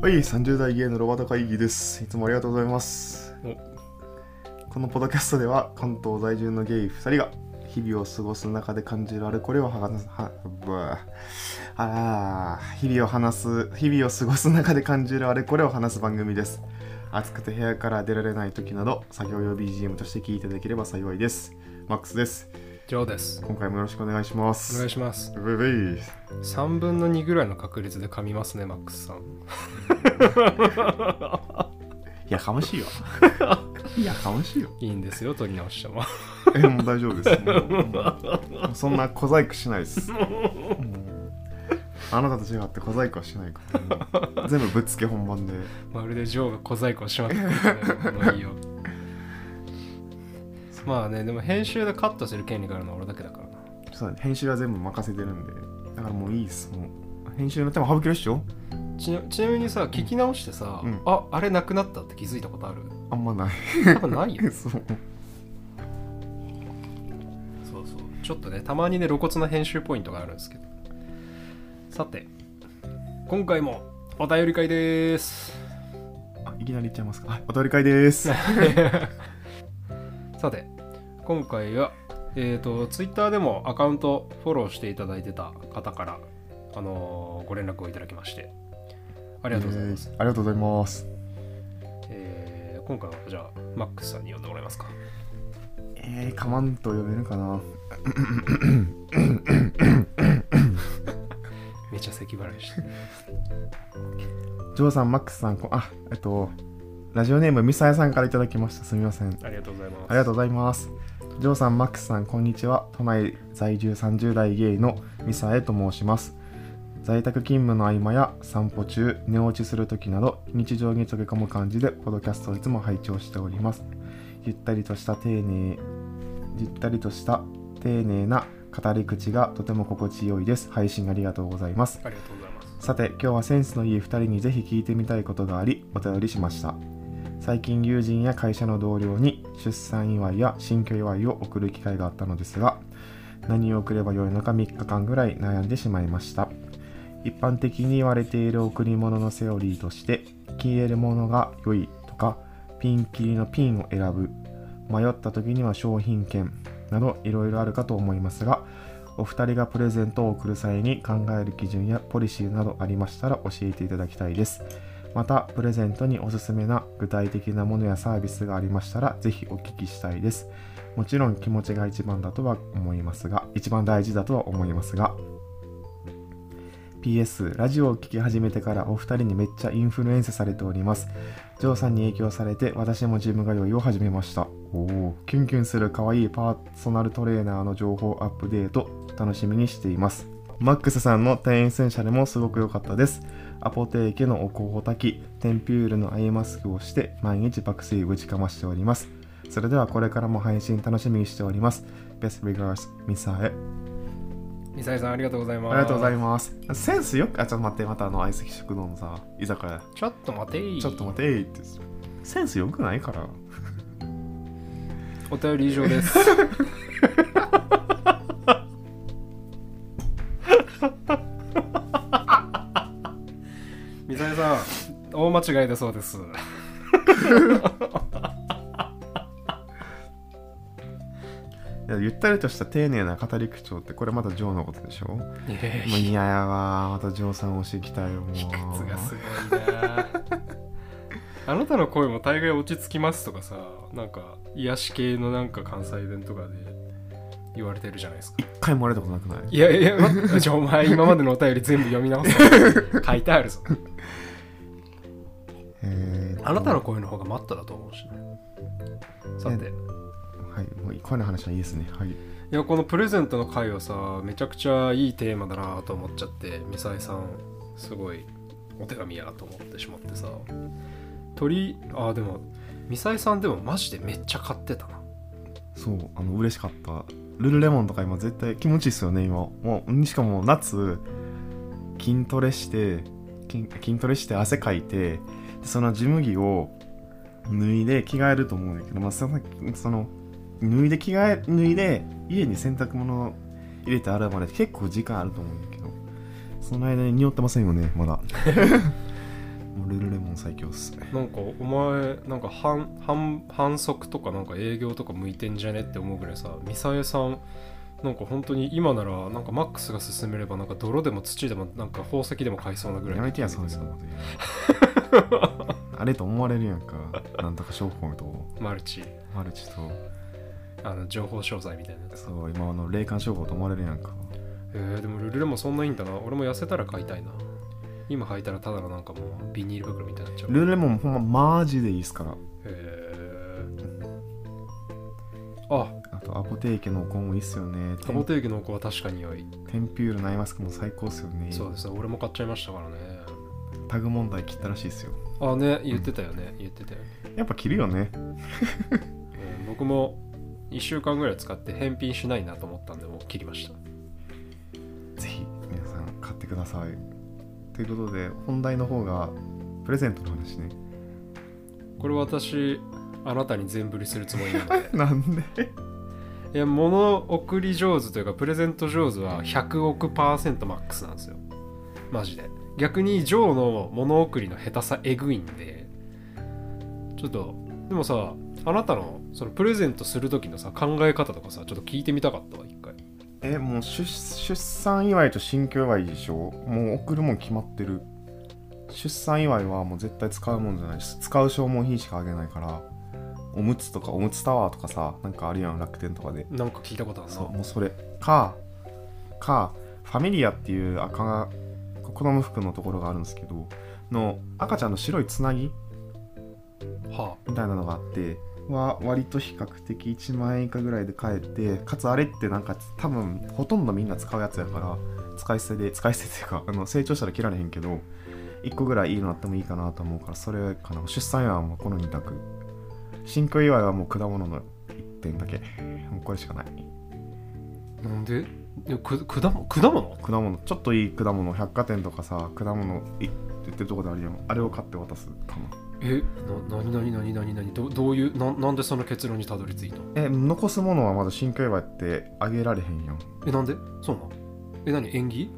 はい、30代芸のロバート会議です。いつもありがとうございます。このポッドキャストでは関東在住のゲイ2人が日々を過ごす中で感じるあれこれを話す、は、あー日々を話す、日々を過ごす中で感じるあれこれを話す番組です。暑くて部屋から出られない時など作業用 BGM として聞いていただければ幸いです。マックスです。ジョーです。今回もよろしくお願いします。お願いします。ウェイウェイ3分の2ぐらいの確率で噛みますね、マックスさん。いや、かましいよ。いや、かましいよ。いいんですよ、取り直しても。え、もう大丈夫です。うんそんな小細工しないです。うんあなたと違って小細工はしないから、全部ぶっつけ本番で。まるでジョーが小細工をしまくってるね。もういいよ。まあね、でも編集でカットする権利があるのは俺だけだからな。そうだね編集は全部任せてるんで。だからもういいです。もう編集の手も省けるっしょちなちなみにさ、聞き直してさ、うんああれなくなったって気づいたことある？あんまない。多分ないよ。そう。そうそう。ちょっとね、たまにね、露骨な編集ポイントがあるんですけど。さて、今回もお便り会です。あいきなり言っちゃいますか。はいお便り会です。さて今回はえっ、とツイッターでもアカウントフォローしていただいてた方からあのーご連絡をいただきましてありがとうございます、えーありがとうございます。えー今回はじゃあマックスさんに呼んでもらえますか？えー、かまんと呼べるかな。めっちゃ咳払いしてジョーさん、マックスさん、こあ、えっと、ラジオネームミサヤさんからいただきました。すみません。ありがとうございますありがとうございます。ジョーさん、マックスさん、こんにちは。都内在住30代ゲイのミサエと申します。在宅勤務の合間や散歩中、寝落ちするときなど、日常に溶け込む感じで、ポッドキャストをいつも拝聴しております。ゆったりとした丁寧、ゆったりとした丁寧な語り口がとても心地よいです。配信ありがとうございます。ありがとうございますさて今日はセンスのいい2人にぜひ聞いてみたいことがありお便りしました最近友人や会社の同僚に出産祝いや新居祝いを送る機会があったのですが何を送ればよいのか3日間ぐらい悩んでしまいました一般的に言われている贈り物のセオリーとして消えるものが良いとかピンキリのピンを選ぶ迷った時には商品券などいろいろあるかと思いますがお二人がプレゼントを贈る際に考える基準やポリシーなどありましたら教えていただきたいです。また、プレゼントにおすすめな具体的なものやサービスがありましたら、ぜひお聞きしたいです。もちろん気持ちが一番だとは思いますが、一番大事だとは思いますが、PS、ラジオを聴き始めてからお二人にめっちゃインフルエンスされております。ジョーさんに影響されて私もジム通いを始めました。おお、キュンキュンする可愛いパーソナルトレーナーの情報アップデート楽しみにしています。マックスさんの店員戦車でもすごく良かったです。アポテーケのお香を炊き、テンピュールのアイマスクをして毎日爆睡ぶちかましております。それではこれからも配信楽しみにしております。Best regards, ミサエ。ミサイさんありがとうございますありがとうございます。センスよく、あ、ちょっと待って、またあの相席食堂のさ、居酒屋。ちょっと待ていちょっと待てーって。センスよくないから。お便り以上です 大間違いだそうです。いやゆったりとした丁寧な語り口調ってこれまたジョーのことでしょ？もいやいや。う嫌やわまたジョーさん押してきたよもう。理屈がすごいなあなたの声も大概落ち着きますとかさなんか癒し系のなんか関西弁とかで言われてるじゃないですか。一回もられたことなくない？いやいや待ってじゃあお前今までのお便り全部読み直す書いてあるぞ あなたの声の方がマットだと思うしね。さて。はいもう声の話はいいですね。はい。いやこのプレゼントの回はさめちゃくちゃいいテーマだなと思っちゃってミサイさんすごいお手紙やと思ってしまってさ。鳥あでもミサイさんでもマジでめっちゃ買ってたな。そうあの嬉しかった。ルルレモンとか今絶対気持ちいいっすよね今。もうしかも夏筋トレして筋筋トレして汗かいてでそのジム着を脱いで着替えると思うんだけど、まあ、そのその脱いで着替え脱いで家に洗濯物入れて洗うまで結構時間あると思うんだけどその間に匂ってませんよねまだ。もうルルレモン最強っすね。なんかお前なんか反反反則とかなんか営業とか向いてんじゃねって思うぐらいさミサエさんなんか本当に今ならなんかマックスが進めればなんか泥でも土でもなんか宝石でも買いそうなぐらいやめてやそうですよ あれと思われるやんか。なんとか商法と。マルチ。マルチと。あの情報商材みたいなやつ。そう今の霊感商法と思われるやんか。えー、でもルルレモンそんないいんだな。俺も痩せたら買いたいな。今履いたらただのなんかもうビニール袋みたいになっちゃう。ルルレモンほんまマジでいいっすから。へー。あ。あとアポテーケのお香もいいっすよね。タボテーキのお香は確かに良い。テンピュールナイマスクも最高っすよね。そうですね。俺も買っちゃいましたからねタグ問題切ったらしいっすよ。あね言ってたよね、言ってたよね、やっぱ切るよね。うん僕も1週間ぐらい使って返品しないなと思ったんでもう切りました。ぜひ皆さん買ってください。ということで本題の方がプレゼントの話ね。これ私あなたに全振りするつもりなので。なんで？いや物送り上手というかプレゼント上手は100億パーセントマックスなんですよ。マジで逆にジョーの物送りの下手さえぐいんでちょっとでもさあなたのそのプレゼントする時のさ考え方とかさちょっと聞いてみたかったわ一回。えもう出出産祝いと新居祝いでしょ？もう送るもん決まってる。出産祝いはもう絶対使うもんじゃないし使う消耗品しかあげないからおむつとかおむつタワーとかさなんかあるやん楽天とかで。なんか聞いたことあるな。そうもうそれ。かかファミリアっていう赤が子供服のところがあるんですけどの赤ちゃんの白いつなぎはみたいなのがあっては割と比較的1万円以下ぐらいで買えてかつあれってなんか多分ほとんどみんな使うやつやから使い捨てで使い捨てっていうかあの成長したら切られへんけど1個ぐらいいいのあってもいいかなと思うからそれかな。出産祝いはもうこの2択。新居祝いはもう果物の1点だけ。もうこれしかない。あなんで？いやく果物果物？果物。ちょっといい果物。百貨店とかさ果物いって言ってるとこであるやん。あれを買って渡すかなえな何何何何何？どどういうななんでその結論にたどり着いたの？え残すものはまだ新居祝いってあげられへんやん。えなんで？そうなんえ何？縁起？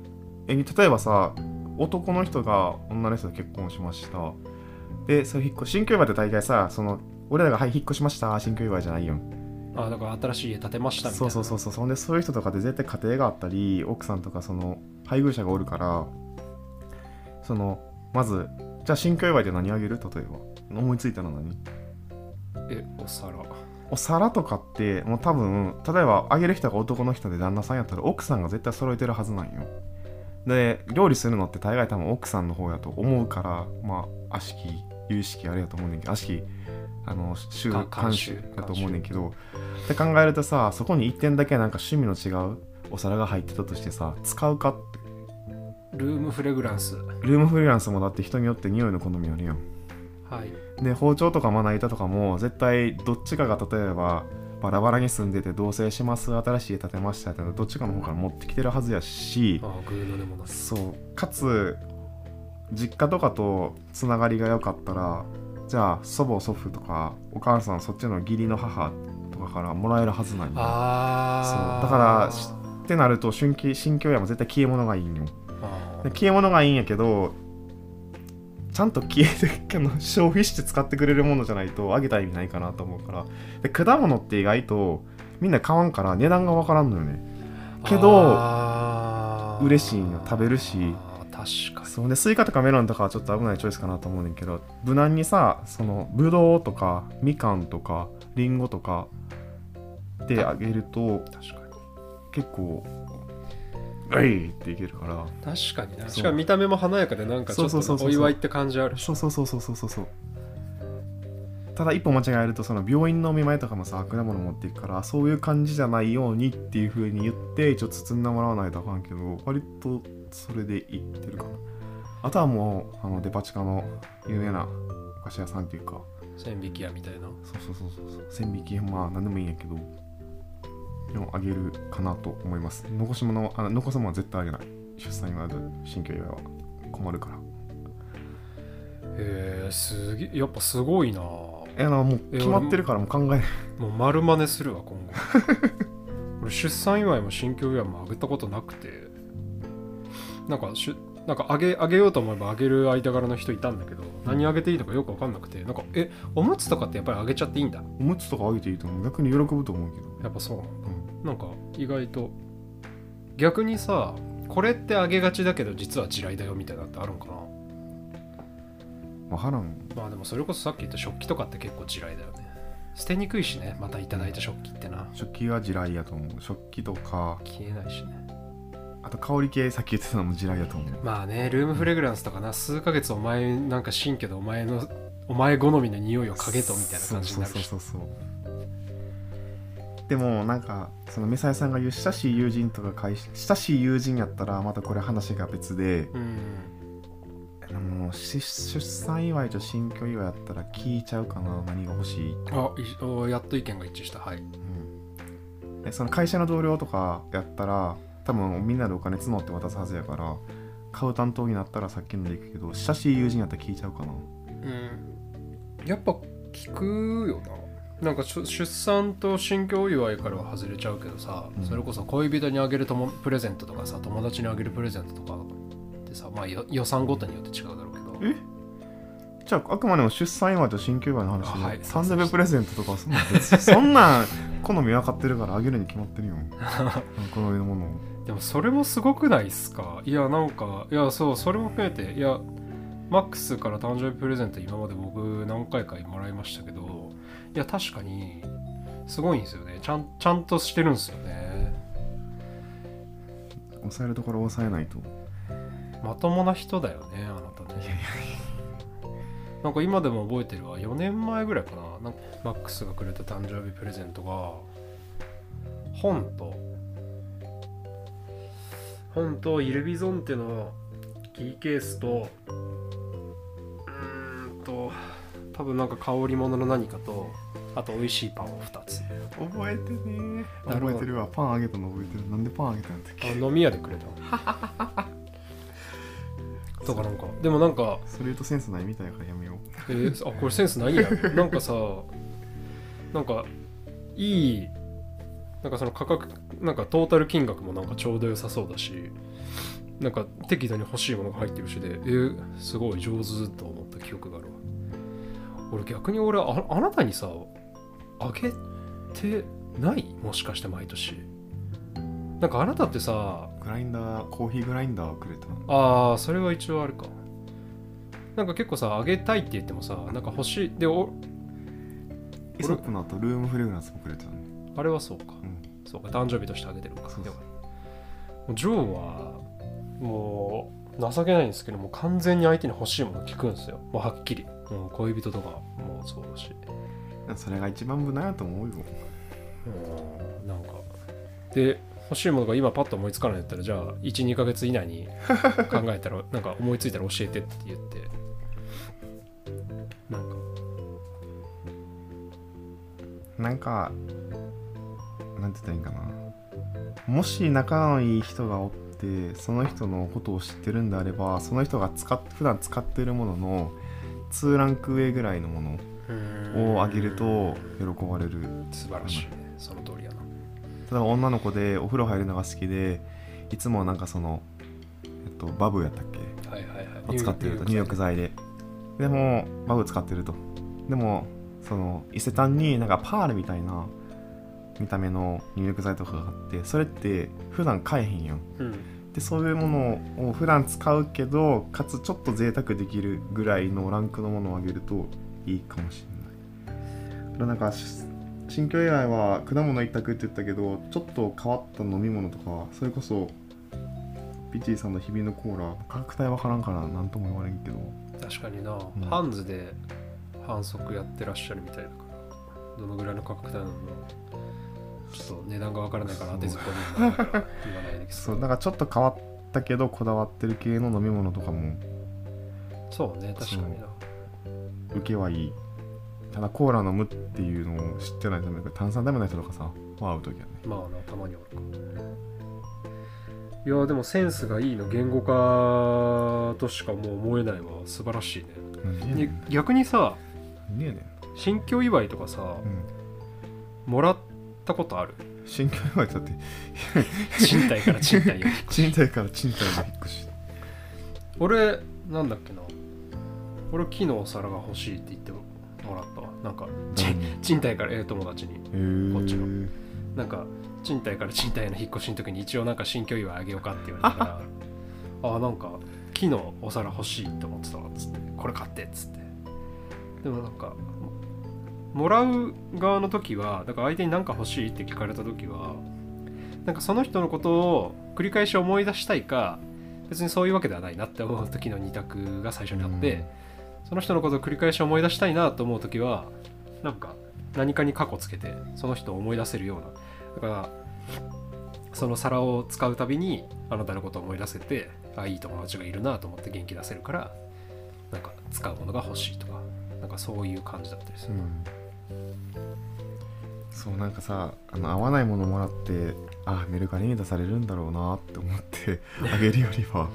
え例えばさ男の人が女の人と結婚しました。でそれ引っ越新居祝いって大概さその俺らが「はい引っ越しました新居祝い」じゃないよあだから新しい家建てましたみたいな。そうそうそうそう。そんでそういう人とかで絶対家庭があったり奥さんとかその配偶者がおるからそのまずじゃあ新居祝いって何あげる？例えば。思いついたのは何？えお皿。お皿とかってもう多分例えばあげる人が男の人で旦那さんやったら奥さんが絶対揃えてるはずなんよ。で料理するのって大概多分奥さんの方やと思うからまあ悪しき有識あれやと思うねんけど悪しきあの習か慣習だと思うねんけど。って考えるとさそこに1点だけなんか趣味の違うお皿が入ってたとしてさ使うかって。ルームフレグランス。ルームフリーランスもだって人によって匂いの好みあるやん。はい。で包丁とかまな板とかも絶対どっちかが例えばバラバラに住んでて同棲します新しい家建てましたってどっちかの方から持ってきてるはずやし。ああグーのでもなくそう。かつ実家とかとつながりが良かったらじゃあ祖母祖父とかお母さんそっちの義理の母とかからもらえるはずなんよそう。だからしってなると春季新居屋も絶対消え物がいいんよ。あで消え物がいいんやけどちゃんと消えてあの消費して使ってくれるものじゃないとあげた意味ないかなと思うから。で果物って意外とみんな買わんから値段がわからんのよね。ーけど嬉しいんよ。食べるし確かに。そうでスイカとかメロンとかはちょっと危ないチョイスかなと思うねんけど無難にさそのブドウとかみかんとかリンゴとかであげると確かに。結構「えい!」っていけるから。確かにな。しかも見た目も華やかでなんかちょっそうそうそうそうとお祝いって感じある。しそうそうそうそうそうそうそう。ただ一歩間違えるとその病院のお見舞いとかもさ果物持っていくからそういう感じじゃないようにっていう風に言って一応包んでもらわないとあかんけど割とそれでいってるかな。あとはもうあのデパ地下の有名なお菓子屋さんっていうか。千匹屋みたいな。そうそうそうそうそう。千匹まあ何でもいいんやけど。でもあげるかなと思います。残し物あ残すものは絶対あげない。出産祝いと新居祝いは困るから。へえすげえやっぱすごいな。えあのもう決まってるからもう考えない。もう丸真似するわ今後。俺出産祝いも新居祝いもあげたことなくてなんかしゅなんかあげあげようと思えばあげる間柄の人いたんだけど何あげていいのかよく分かんなくてなんかえおむつとかってやっぱりあげちゃっていいんだ？おむつとかあげていいと思う。逆に喜ぶと思うけど。やっぱそう。なんだうん。なんか意外と逆にさこれってあげがちだけど実は地雷だよみたいなのってあるんかな？わからん。まあでもそれこそさっき言った食器とかって結構地雷だよね。捨てにくいしねまたいただいた食器ってな。食器は地雷やと思う。食器とか。消えないしねあと香り系さっき言ってたのも地雷やと思う。まあねルームフレグランスとかな数ヶ月お前なんか新居でお前のお前好みの匂いを嗅げとみたいな感じになるし。そうそうそうそう。でもなんかそのメサイさんが言う親しい友人とか会親しい友人やったらまたこれ話が別でうん。あのし出産祝いと新居祝いやったら聞いちゃうかな何が欲しい、あいおやっと意見が一致した。はい。うん、でその会社の同僚とかやったら多分みんなでお金募って渡すはずやから買う担当になったらさっきのでいくけど親しい友人やったら聞いちゃうかな。うん。やっぱ聞くよな。なんか出産と新居祝いからは外れちゃうけどさ、うん。それこそ恋人にあげるともプレゼントとかさ友達にあげるプレゼントとかってさまあよ予算ごとによって違うだろうけど。え？じゃああくまでも出産祝いと新居祝いの話で、あはい。誕生日プレゼントとかそんな そんなん好み分かってるからあげるに決まってるよ。好みのものをでもそれもすごくないっすか？いやなんかいやそうそれも含めていやマックスから誕生日プレゼント今まで僕何回かもらいましたけどいや確かにすごいんですよね。ちゃんちゃんとしてるんですよね。抑えるところ抑えないと。まともな人だよねあなたね。なんか今でも覚えてるわ。4年前ぐらいかな。なんかマックスがくれた誕生日プレゼントが本と本とイルビゾンテのキーケースとうーんと多分なんか香り物の何かとあと美味しいパンを2つ。覚えてね。覚えてるわ。パンあげたの覚えてる。なんでパンあげたんだっあけ飲み屋でくれたと かなんかでもなんかそれ言うとセンスないみたいやからやめよう。えーあこれセンスないん。や なんかさなんかいいなんかその価格なんかトータル金額もなんかちょうど良さそうだしなんか適度に欲しいものが入ってるしでえーすごい上手と思った記憶があるわ。俺逆に俺ああなたにさあげてない？もしかして毎年。なんかあなたってさグラインダーコーヒーグラインダーをくれたああそれは一応あるか。なんか結構さあげたいって言ってもさなんか欲しい。でおイソップの後ルームフレグランスもくれたの。あれはそうか、うんそうか誕生日としてあげてるのか。そうジョーはもう情けないんですけどもう完全に相手に欲しいもの聞くんですよ。もうはっきり、うん、恋人とかもそうだし。それが一番無難やと思うよ。うん。なんか。で欲しいものが今パッと思いつかないんだったらじゃあ12ヶ月以内に考えたら なんか思いついたら教えてって言って。なんか。なんかなんて言ったらいいんかな。もし仲のいい人がおってその人のことを知ってるんであればその人が使っ普段使ってるものの2ランク上ぐらいのものをあげると喜ばれる。素晴らしいね。その通りやな。例えば女の子でお風呂入るのが好きでいつもなんかその、えっと、バブやったっけ？はいはいはい。を使ってると。入浴剤で。でもバブ使ってると。でもその伊勢丹になんかパールみたいな見た目の入浴剤とかがあってそれって普段買えへんやん。うん。でそういうものを普段使うけどかつちょっと贅沢できるぐらいのランクのものをあげるといいかもしれない。これなんかし新居以外は果物一択って言ったけどちょっと変わった飲み物とかそれこそピチーさんの日々のコーラ価格帯わからんから何とも言われんけど。確かにな、ん。ハンズで反則やってらっしゃるみたいだからどのぐらいの価格帯なの？ちょっと値段がわからないから当てずっぽに言わないでそうなんかちょっと変わったけどこだわってる系の飲み物とかも。そうね確かにな。受けはいい。ただコーラ飲むっていうのを知ってないため炭酸ダメな人とかさまあ会う時はね。まあなたまにおるか。いやでもセンスがいいの言語化としかもう思えないわ。素晴らしいね。逆にさねん新居祝いとかさうん。もらったことある？新居祝いだって。賃貸から賃貸を引っ越し。賃貸から賃貸で引っ越し俺なんだっけな？俺昨日お皿が欲しいって言ってもらったわ。なんかち賃貸からええ友達に。こっちの。なんか賃貸から賃貸への引っ越しの時に一応なんか新居祝いあげようかって言われたから。あなんか木のお皿欲しいと思ってたわっつって。これ買ってっつって。でもなんかもらう側の時はだから相手に何か欲しいって聞かれた時はなんかその人のことを繰り返し思い出したいか別にそういうわけではないなって思う時の二択が最初にあって、その人のことを繰り返し思い出したいなと思う時はなんか何かに過去つけてその人を思い出せるような。だからその皿を使うたびにあなたのことを思い出せてあいい友達がいるなと思って元気出せるからなんか使うものが欲しいとかなんかそういう感じだったりする、うんそうなんかさあの合わないものもらってあメルカリに出されるんだろうなって思って あげるよりは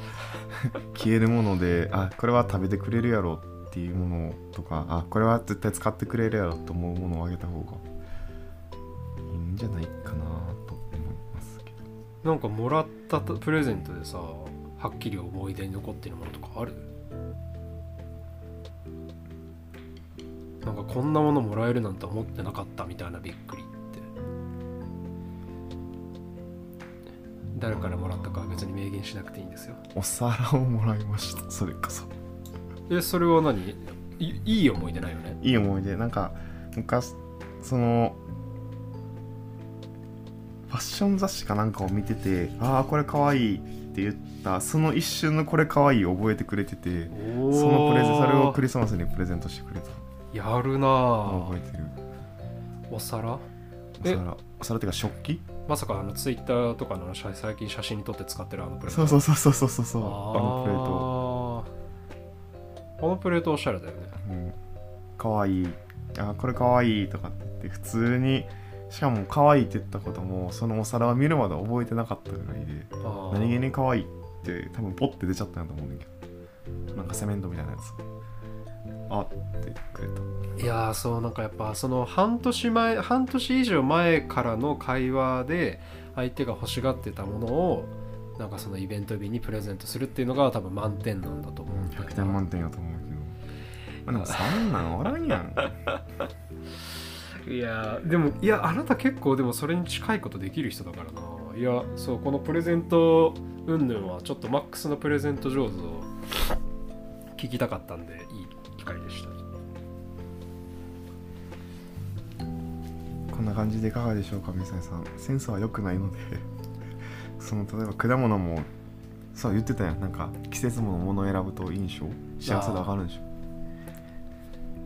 消えるものであこれは食べてくれるやろっていうものとかあこれは絶対使ってくれるやろと思うものをあげた方がいいんじゃないかなと思いますけど。なんかもらったプレゼントでさはっきり思い出に残ってるものとかある？なんかこんなものもらえるなんて思ってなかったみたいなびっくりって。誰からもらったかは別に明言しなくていいんですよ。お皿をもらいました。それこそ。えそれは何？いいい思い出ないよね？いい思い出。なんか昔そのファッション雑誌かなんかを見ててああこれかわいいって言ったその一瞬のこれかわいいを覚えてくれてておそのプレゼンそれをクリリスマスにプレゼントしてくれたやるなあ。覚えてる。お皿？おえ？皿お皿っていうか食器？まさかあのツイッターとかの写最近写真に撮って使ってるあのプレート。そうそうそうそうそうそうそう。ああのプレート。あのプレートおしゃれだよね。うん。かわいい。あーこれかわいいとかって言って普通にしかも可愛いって言ったこともそのお皿を見るまで覚えてなかったぐらいで何気に可愛いって多分ポッて出ちゃったんだと思うんだけど。なんかセメントみたいなやつあってくれた。いやーそうなんかやっぱその半年前半年以上前からの会話で相手が欲しがってたものをなんかそのイベント日にプレゼントするっていうのが多分満点なんだと思うんだよな100点満点やと思うけど、まあ、でもそんなんおらんやん。いやーでもいやあなた結構でもそれに近いことできる人だからな。いやそうこのプレゼント云々はちょっとマックスのプレゼント上手を聞きたかったんでいい機会でした。こんな感じでいかがでしょうか水谷さん。センスは良くないので。その例えば果物もそう言ってたやん。なんか季節物のものを選ぶといいんでしょ？幸せで上がるんでしょ？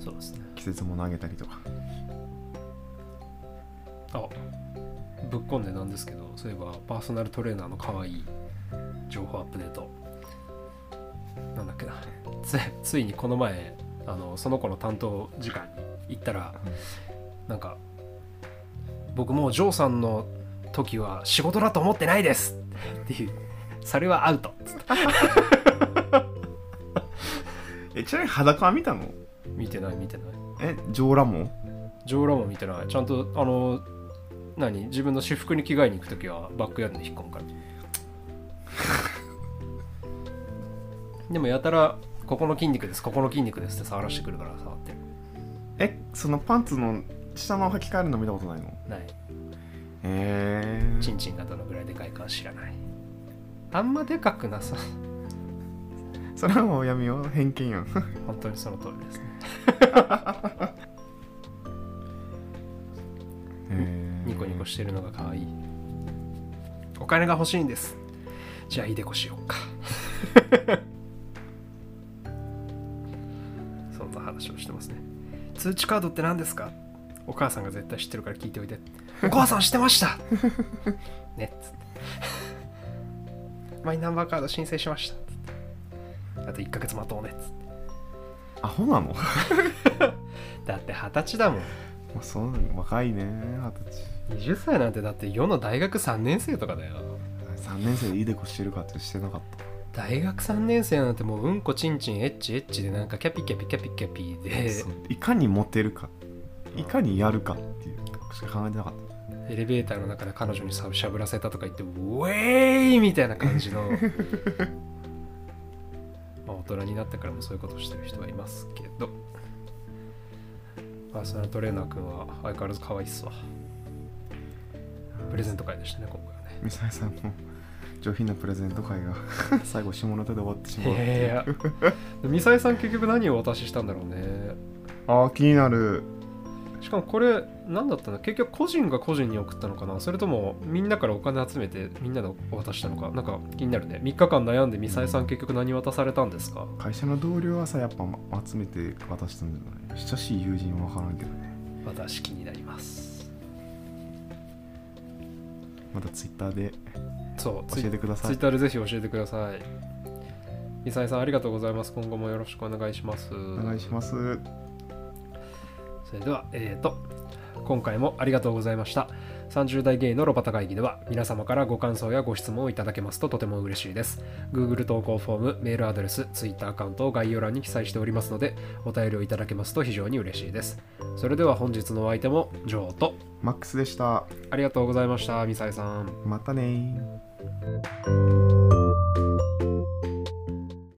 そうですね。季節物あげたりとか。あぶっこんでなんですけどそういえばパーソナルトレーナーの可愛い情報アップデート。なんだっけな。つついにこの前あのその子の担当時間に行ったら、なんか僕もうジョーさんの時は仕事だと思ってないですっていう。それはアウト。つってえちなみに裸は見たの？見てない見てない。え上裸もジョーラも見てない。ちゃんとあの何？自分の私服に着替えに行く時はバックヤードに引っ込むから。でもやたらここの筋肉ですここの筋肉ですって触らせてくるから触って。るえそのパンツの下の履き替えるの見たことないの？ない。へえチンチンがどのぐらいでかいかは知らない。あんまでかくなさ。それはもうやめよう。偏見やん 本当にその通りですね。ニコニコしてるのが可愛い。お金が欲しいんです。じゃあいでこしようかそんな話をしてますね通知カードって何ですかお母さんが絶対知ってるから聞いておいてお母さん知ってましたねっつってマイナンバーカード申請しましたっつってあと1ヶ月待とうねっつってアホなのだって二十歳だもんまあそうなの若いね二十歳20歳なんてだって世の大学3年生とかだよ3年生でいいでこしてるかってしてなかった大学3年生なんてもううんこちんちんエッチエッチでなんかキャピキャピキャピキャピで。いかにモテるか。いかにやるかっていう。しか考えてなかっエレベーターの中で彼女にさしゃぶらせたとか言ってウェーイみたいな感じの。まあ、大人になってからもそういうことをしてる人はいますけど。パーソナルトレーナー君は相変わらず可愛いっすわ。プレゼント会でしたね今回はね。ミサイさんの上品なプレゼント会が 最後下ネタで終わってしまういやいやミサイさん結局何をお渡ししたんだろうね。ああ気になる。しかもこれ何だったの結局個人が個人に送ったのかな？それともみんなからお金集めてみんなでお渡ししたのか？なんか気になるね。3日間悩んでミサイさん結局何渡されたんですか？会社の同僚はさやっぱま集めて渡したんじゃない？親しい友人は分からんけどね。私気になります。またツイッターでそう教えてくださいツイッターでぜひ教えてくださいミサイさんありがとうございます今後もよろしくお願いしますお願いしますそれでは、えーと、今回もありがとうございました。30代ゲイのロバタ会議では皆様からご感想やご質問をいただけますととても嬉しいです。Google 投稿フォーム、メールアドレス、Twitter アカウントを概要欄に記載しておりますので、お便りをいただけますと非常に嬉しいです。それでは本日のお相手もジョーとマックスでしたありがとうございました、ミサイさん。またね Thank you.